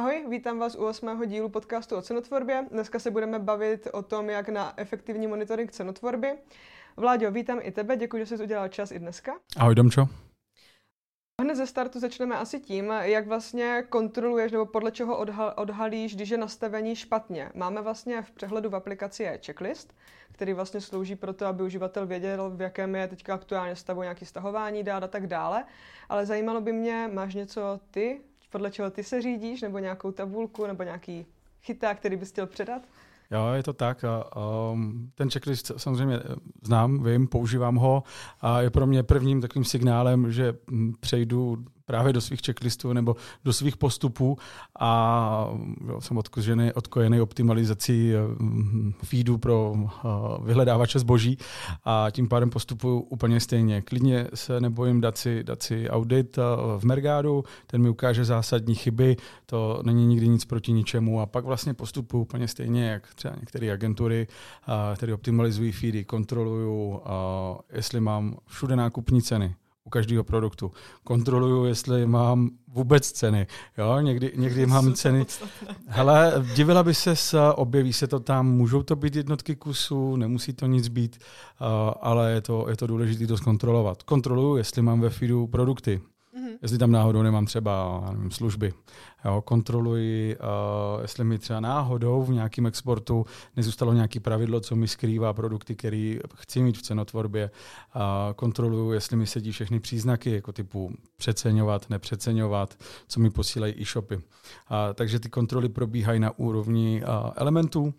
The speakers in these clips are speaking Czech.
Ahoj, vítám vás u osmého dílu podcastu o cenotvorbě. Dneska se budeme bavit o tom, jak na efektivní monitoring cenotvorby. Vláďo, vítám i tebe, děkuji, že jsi udělal čas i dneska. Ahoj Domčo. Hned ze startu začneme asi tím, jak vlastně kontroluješ nebo podle čeho odhalíš, když je nastavení špatně. Máme vlastně v přehledu v aplikaci je checklist, který vlastně slouží pro to, aby uživatel věděl, v jakém je teďka aktuálně stavu nějaký stahování dát a tak dále. Ale zajímalo by mě, máš něco ty, podle čeho ty se řídíš, nebo nějakou tabulku, nebo nějaký chyták, který bys chtěl předat? Jo, je to tak. Um, ten checklist samozřejmě eh, znám, vím, používám ho a je pro mě prvním takovým signálem, že hm, přejdu právě do svých checklistů nebo do svých postupů a jsem odkojený, odkojený optimalizací hm, feedu pro uh, vyhledávače zboží a tím pádem postupuju úplně stejně. Klidně se nebojím dát si, dát si audit uh, v Mergádu, ten mi ukáže zásadní chyby, to není nikdy nic proti ničemu a pak vlastně postupuju úplně stejně, jak třeba některé agentury, které optimalizují feedy, kontroluju, jestli mám všude nákupní ceny, u každého produktu. Kontroluju, jestli mám vůbec ceny. Jo, někdy, někdy mám ceny. Hele, divila by se, objeví se to tam, můžou to být jednotky kusů, nemusí to nic být, ale je to, je to důležité to zkontrolovat. Kontroluju, jestli mám ve feedu produkty jestli tam náhodou nemám třeba nevím, služby. Jo, kontroluji, uh, jestli mi třeba náhodou v nějakém exportu nezůstalo nějaké pravidlo, co mi skrývá produkty, které chci mít v cenotvorbě. Uh, kontroluji, jestli mi sedí všechny příznaky, jako typu přeceňovat, nepřeceňovat, co mi posílají e-shopy. Uh, takže ty kontroly probíhají na úrovni uh, elementů,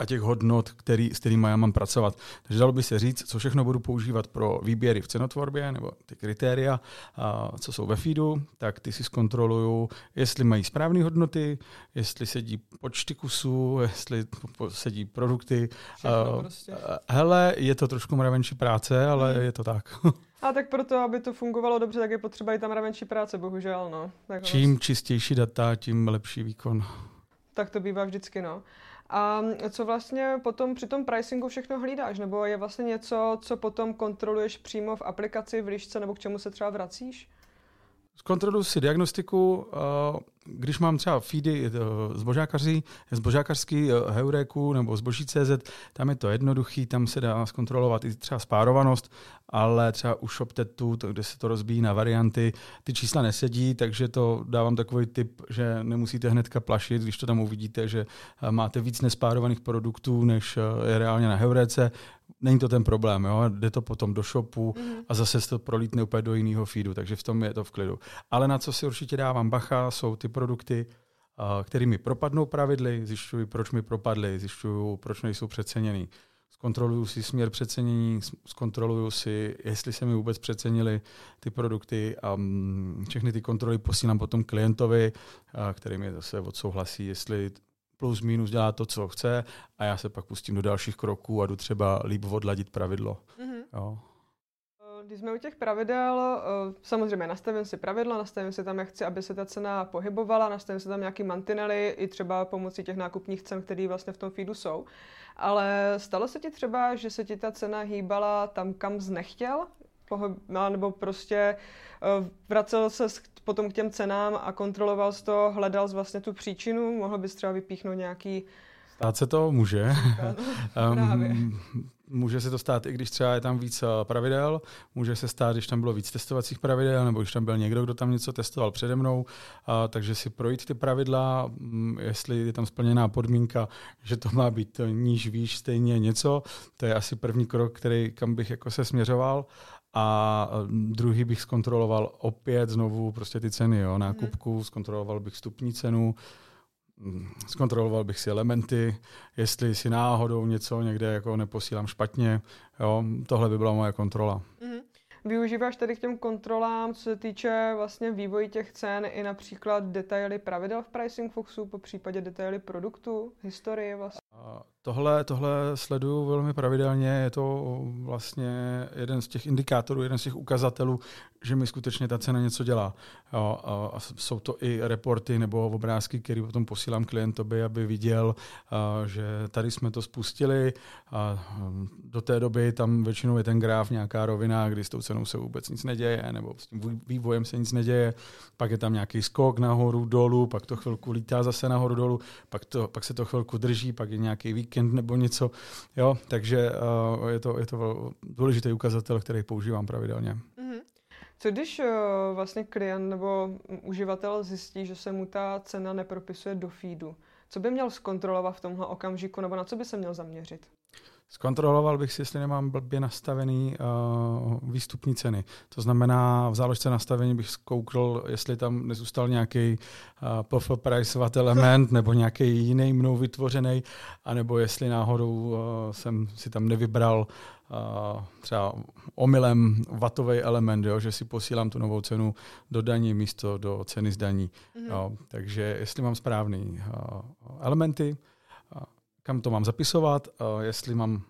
a těch hodnot, který, s kterými já mám pracovat. Takže dalo by se říct, co všechno budu používat pro výběry v cenotvorbě, nebo ty kritéria, a co jsou ve feedu, tak ty si zkontroluju, jestli mají správné hodnoty, jestli sedí počty kusů, jestli sedí produkty. Všechno prostě. Hele, je to trošku mravenčí práce, ale hmm. je to tak. A tak proto, aby to fungovalo dobře, tak je potřeba i tam mravenčí práce, bohužel. No. Tak Čím vlastně. čistější data, tím lepší výkon. Tak to bývá vždycky, no. A co vlastně potom při tom pricingu všechno hlídáš? Nebo je vlastně něco, co potom kontroluješ přímo v aplikaci, v lišce, nebo k čemu se třeba vracíš? Zkontroluji si diagnostiku, když mám třeba feedy eh, zbožákaří, zbožákařský eh, Heuréku nebo zboží.cz, tam je to jednoduchý, tam se dá zkontrolovat i třeba spárovanost, ale třeba u ShopTetu, kde se to rozbíjí na varianty, ty čísla nesedí, takže to dávám takový tip, že nemusíte hnedka plašit, když to tam uvidíte, že eh, máte víc nespárovaných produktů, než je reálně na Heuréce, není to ten problém, jo? jde to potom do shopu mm-hmm. a zase se to prolítne úplně do jiného feedu, takže v tom je to v klidu. Ale na co si určitě dávám bacha, jsou ty produkty, kterými propadnou pravidly, zjišťuji, proč mi propadly, zjišťuji, proč nejsou přeceněny. Zkontroluju si směr přecenění, zkontroluju si, jestli se mi vůbec přecenily ty produkty a mm, všechny ty kontroly posílám potom klientovi, který mi zase odsouhlasí, jestli plus minus dělá to, co chce a já se pak pustím do dalších kroků a jdu třeba líp odladit pravidlo. Mm-hmm. Jo. Když jsme u těch pravidel, eh, samozřejmě nastavím si pravidla, nastavím si tam, jak chci, aby se ta cena pohybovala, nastavím si tam nějaký mantinely, i třeba pomocí těch nákupních cen, které vlastně v tom feedu jsou. Ale stalo se ti třeba, že se ti ta cena hýbala tam, kam jsi nechtěl? Nebo prostě eh, vracel se potom k těm cenám a kontroloval jsi to, hledal jsi vlastně tu příčinu, mohl bys třeba vypíchnout nějaký Stát se to může. um, může se to stát, i když třeba je tam víc eh, pravidel, může se stát, když tam bylo víc testovacích pravidel, nebo když tam byl někdo, kdo tam něco testoval přede mnou, a, takže si projít ty pravidla, mm, jestli je tam splněná podmínka, že to má být níž, výš, stejně něco, to je asi první krok, který, kam bych jako se směřoval a druhý bych zkontroloval opět znovu prostě ty ceny, jo, nákupku, hmm. zkontroloval bych stupní cenu, mm, zkontroloval bych si elementy, jestli si náhodou něco někde jako neposílám špatně, jo, tohle by byla moje kontrola. Mm-hmm. Využíváš tady k těm kontrolám, co se týče vlastně vývoji těch cen, i například detaily pravidel v Pricing Foxu, po případě detaily produktu, historie vlastně? Tohle, tohle sleduju velmi pravidelně, je to vlastně jeden z těch indikátorů, jeden z těch ukazatelů, že mi skutečně ta cena něco dělá. Jo, a jsou to i reporty nebo obrázky, které potom posílám klientovi, aby viděl, že tady jsme to spustili a do té doby tam většinou je ten graf nějaká rovina, kdy s tou cenou se vůbec nic neděje, nebo s tím vývojem se nic neděje, pak je tam nějaký skok nahoru, dolů, pak to chvilku lítá zase nahoru, dolů, pak, to, pak se to chvilku drží, pak je nějaký víkend nebo něco. Jo, takže je to, je to důležitý ukazatel, který používám pravidelně. Co když uh, vlastně klient nebo uživatel zjistí, že se mu ta cena nepropisuje do feedu? Co by měl zkontrolovat v tomhle okamžiku nebo na co by se měl zaměřit? Zkontroloval bych si, jestli nemám blbě nastavený uh, výstupní ceny. To znamená, v záložce nastavení bych zkoukl, jestli tam nezůstal nějaký uh, PF priceovat element nebo nějaký jiný mnou vytvořený, anebo jestli náhodou uh, jsem si tam nevybral uh, třeba omylem vatový element, jo, že si posílám tu novou cenu do daní místo do ceny zdaní. Mm-hmm. Jo. Takže jestli mám správný uh, elementy, kam to mám zapisovat, uh, jestli mám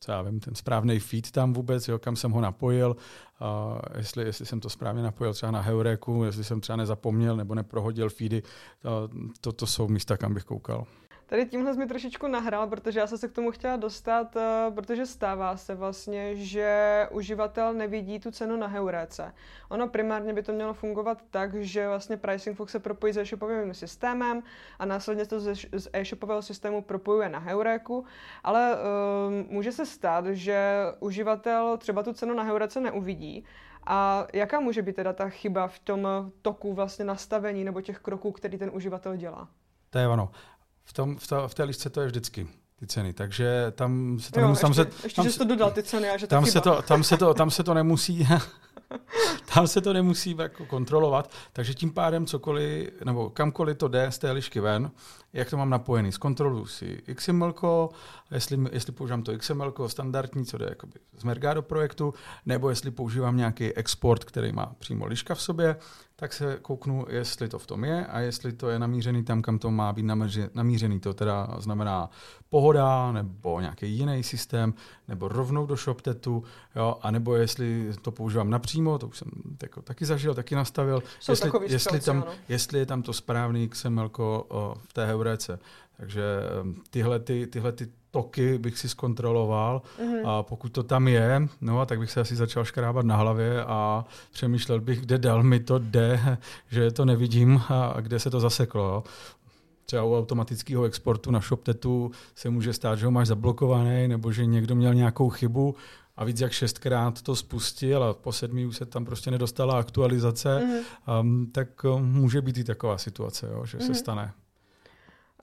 co já vím, ten správný feed tam vůbec, jo, kam jsem ho napojil, uh, jestli, jestli jsem to správně napojil třeba na Heureku, jestli jsem třeba nezapomněl nebo neprohodil feedy, to, to, to jsou místa, kam bych koukal. Tady tímhle jsi mi trošičku nahrál, protože já jsem se k tomu chtěla dostat, eh, protože stává se vlastně, že uživatel nevidí tu cenu na Heuréce. Ono primárně by to mělo fungovat tak, že vlastně Pricing Fox se propojí s e-shopovým systémem a následně to z e-shopového systému propojuje na Heuréku, ale um, může se stát, že uživatel třeba tu cenu na Heuréce neuvidí, a jaká může být teda ta chyba v tom toku vlastně nastavení nebo těch kroků, který ten uživatel dělá? To je ono v, tom, v, to, v té lišce to je vždycky ty ceny, takže tam se to jo, nemusí... Tam ještě, se, ještě, tam, že jsi to dodal ty ceny a že to tam se to, tam, se to, tam se to nemusí tam se to nemusí jako kontrolovat, takže tím pádem cokoliv, nebo kamkoliv to jde z té lišky ven, jak to mám napojený, zkontroluji si XML, jestli, jestli používám to XML standardní, co jde jakoby z Mergado projektu, nebo jestli používám nějaký export, který má přímo liška v sobě, tak se kouknu, jestli to v tom je a jestli to je namířený tam, kam to má být namířený. To teda znamená pohoda nebo nějaký jiný systém, nebo rovnou do ShopTetu, jo, anebo jestli to používám napřímo, to už jsem jako taky zažil, taky nastavil, Jsou jestli, jestli, tam, jestli je tam to správný XML v té heuréce. Takže tyhle, ty, tyhle ty toky bych si zkontroloval mm-hmm. a pokud to tam je, no tak bych se asi začal škrábat na hlavě a přemýšlel bych, kde dal mi to jde, že to nevidím a kde se to zaseklo. Třeba u automatického exportu na ShopTetu se může stát, že ho máš zablokovaný, nebo že někdo měl nějakou chybu a víc jak šestkrát to spustil a po sedmí už se tam prostě nedostala aktualizace, mm-hmm. um, tak um, může být i taková situace, jo, že mm-hmm. se stane.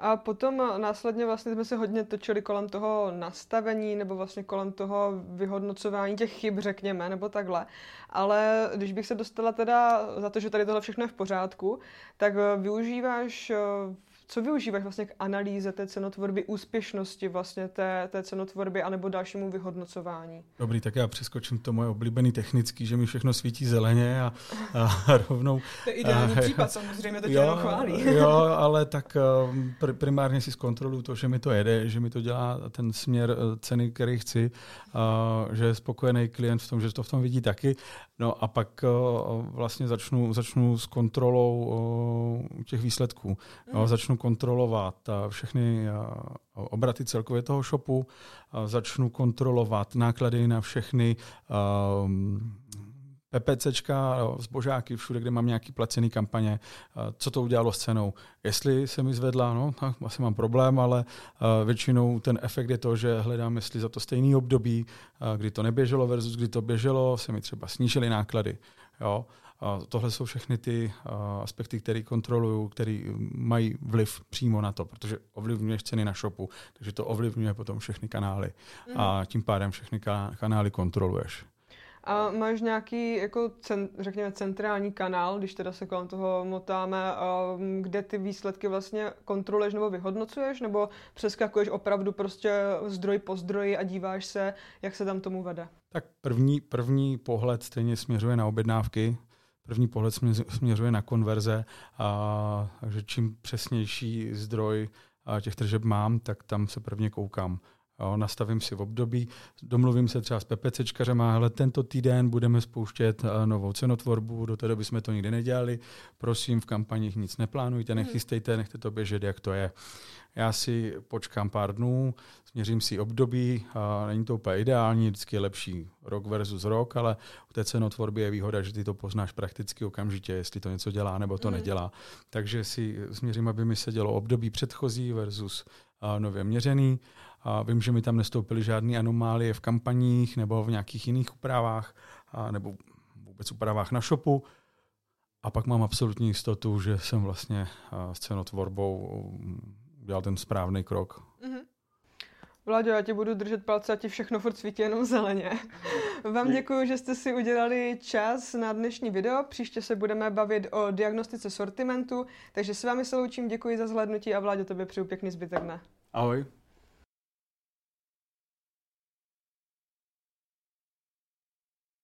A potom následně vlastně jsme se hodně točili kolem toho nastavení nebo vlastně kolem toho vyhodnocování těch chyb, řekněme, nebo takhle. Ale když bych se dostala teda za to, že tady tohle všechno je v pořádku, tak využíváš co využíváš vlastně k analýze té cenotvorby, úspěšnosti vlastně té, té cenotvorby anebo dalšímu vyhodnocování? Dobrý, tak já přeskočím to moje oblíbený technický, že mi všechno svítí zeleně a, a rovnou... To je ideální a, případ, samozřejmě to tě jo, chválí. jo, ale tak pr- primárně si zkontroluju to, že mi to jede, že mi to dělá ten směr uh, ceny, který chci, že je spokojený klient v tom, že to v tom vidí taky. No a pak uh, vlastně začnu, začnu s kontrolou uh, těch výsledků. Mm. No, začnu kontrolovat všechny obraty celkově toho shopu, začnu kontrolovat náklady na všechny PPCčka, zbožáky, všude, kde mám nějaký placený kampaně, co to udělalo s cenou. Jestli se mi zvedla, no, tak asi mám problém, ale většinou ten efekt je to, že hledám, jestli za to stejný období, kdy to neběželo versus kdy to běželo, se mi třeba snížily náklady. Jo. A tohle jsou všechny ty aspekty, které kontroluju, které mají vliv přímo na to, protože ovlivňuješ ceny na shopu, takže to ovlivňuje potom všechny kanály mm. a tím pádem všechny kanály kontroluješ. A máš nějaký, jako řekněme, centrální kanál, když teda se kolem toho motáme, kde ty výsledky vlastně kontroluješ nebo vyhodnocuješ, nebo přeskakuješ opravdu prostě zdroj po zdroji a díváš se, jak se tam tomu vede? Tak první, první pohled stejně směřuje na objednávky, první pohled směřuje na konverze, a, takže čím přesnější zdroj těch tržeb mám, tak tam se prvně koukám. Nastavím si v období, domluvím se třeba s PPCčkařema, ale tento týden budeme spouštět eh, novou cenotvorbu, do té doby jsme to nikdy nedělali, prosím, v kampaních nic neplánujte, hmm. nechystejte, nechte to běžet, jak to je. Já si počkám pár dnů, změřím si období, a není to úplně ideální, vždycky je lepší rok versus rok, ale u té cenotvorby je výhoda, že ty to poznáš prakticky okamžitě, jestli to něco dělá nebo to mm. nedělá. Takže si změřím, aby mi se dělo období předchozí versus nově měřený. A vím, že mi tam nestoupily žádné anomálie v kampaních nebo v nějakých jiných úpravách a nebo vůbec úpravách na shopu. A pak mám absolutní jistotu, že jsem vlastně s cenotvorbou udělal ten správný krok. Mm-hmm. Vláďo, já ti budu držet palce a ti všechno furt svítí jenom zeleně. Vám děkuji, že jste si udělali čas na dnešní video. Příště se budeme bavit o diagnostice sortimentu, takže s vámi se loučím, děkuji za zhlédnutí a Vláďo, tobě přeju pěkný zbytek dne. Ahoj.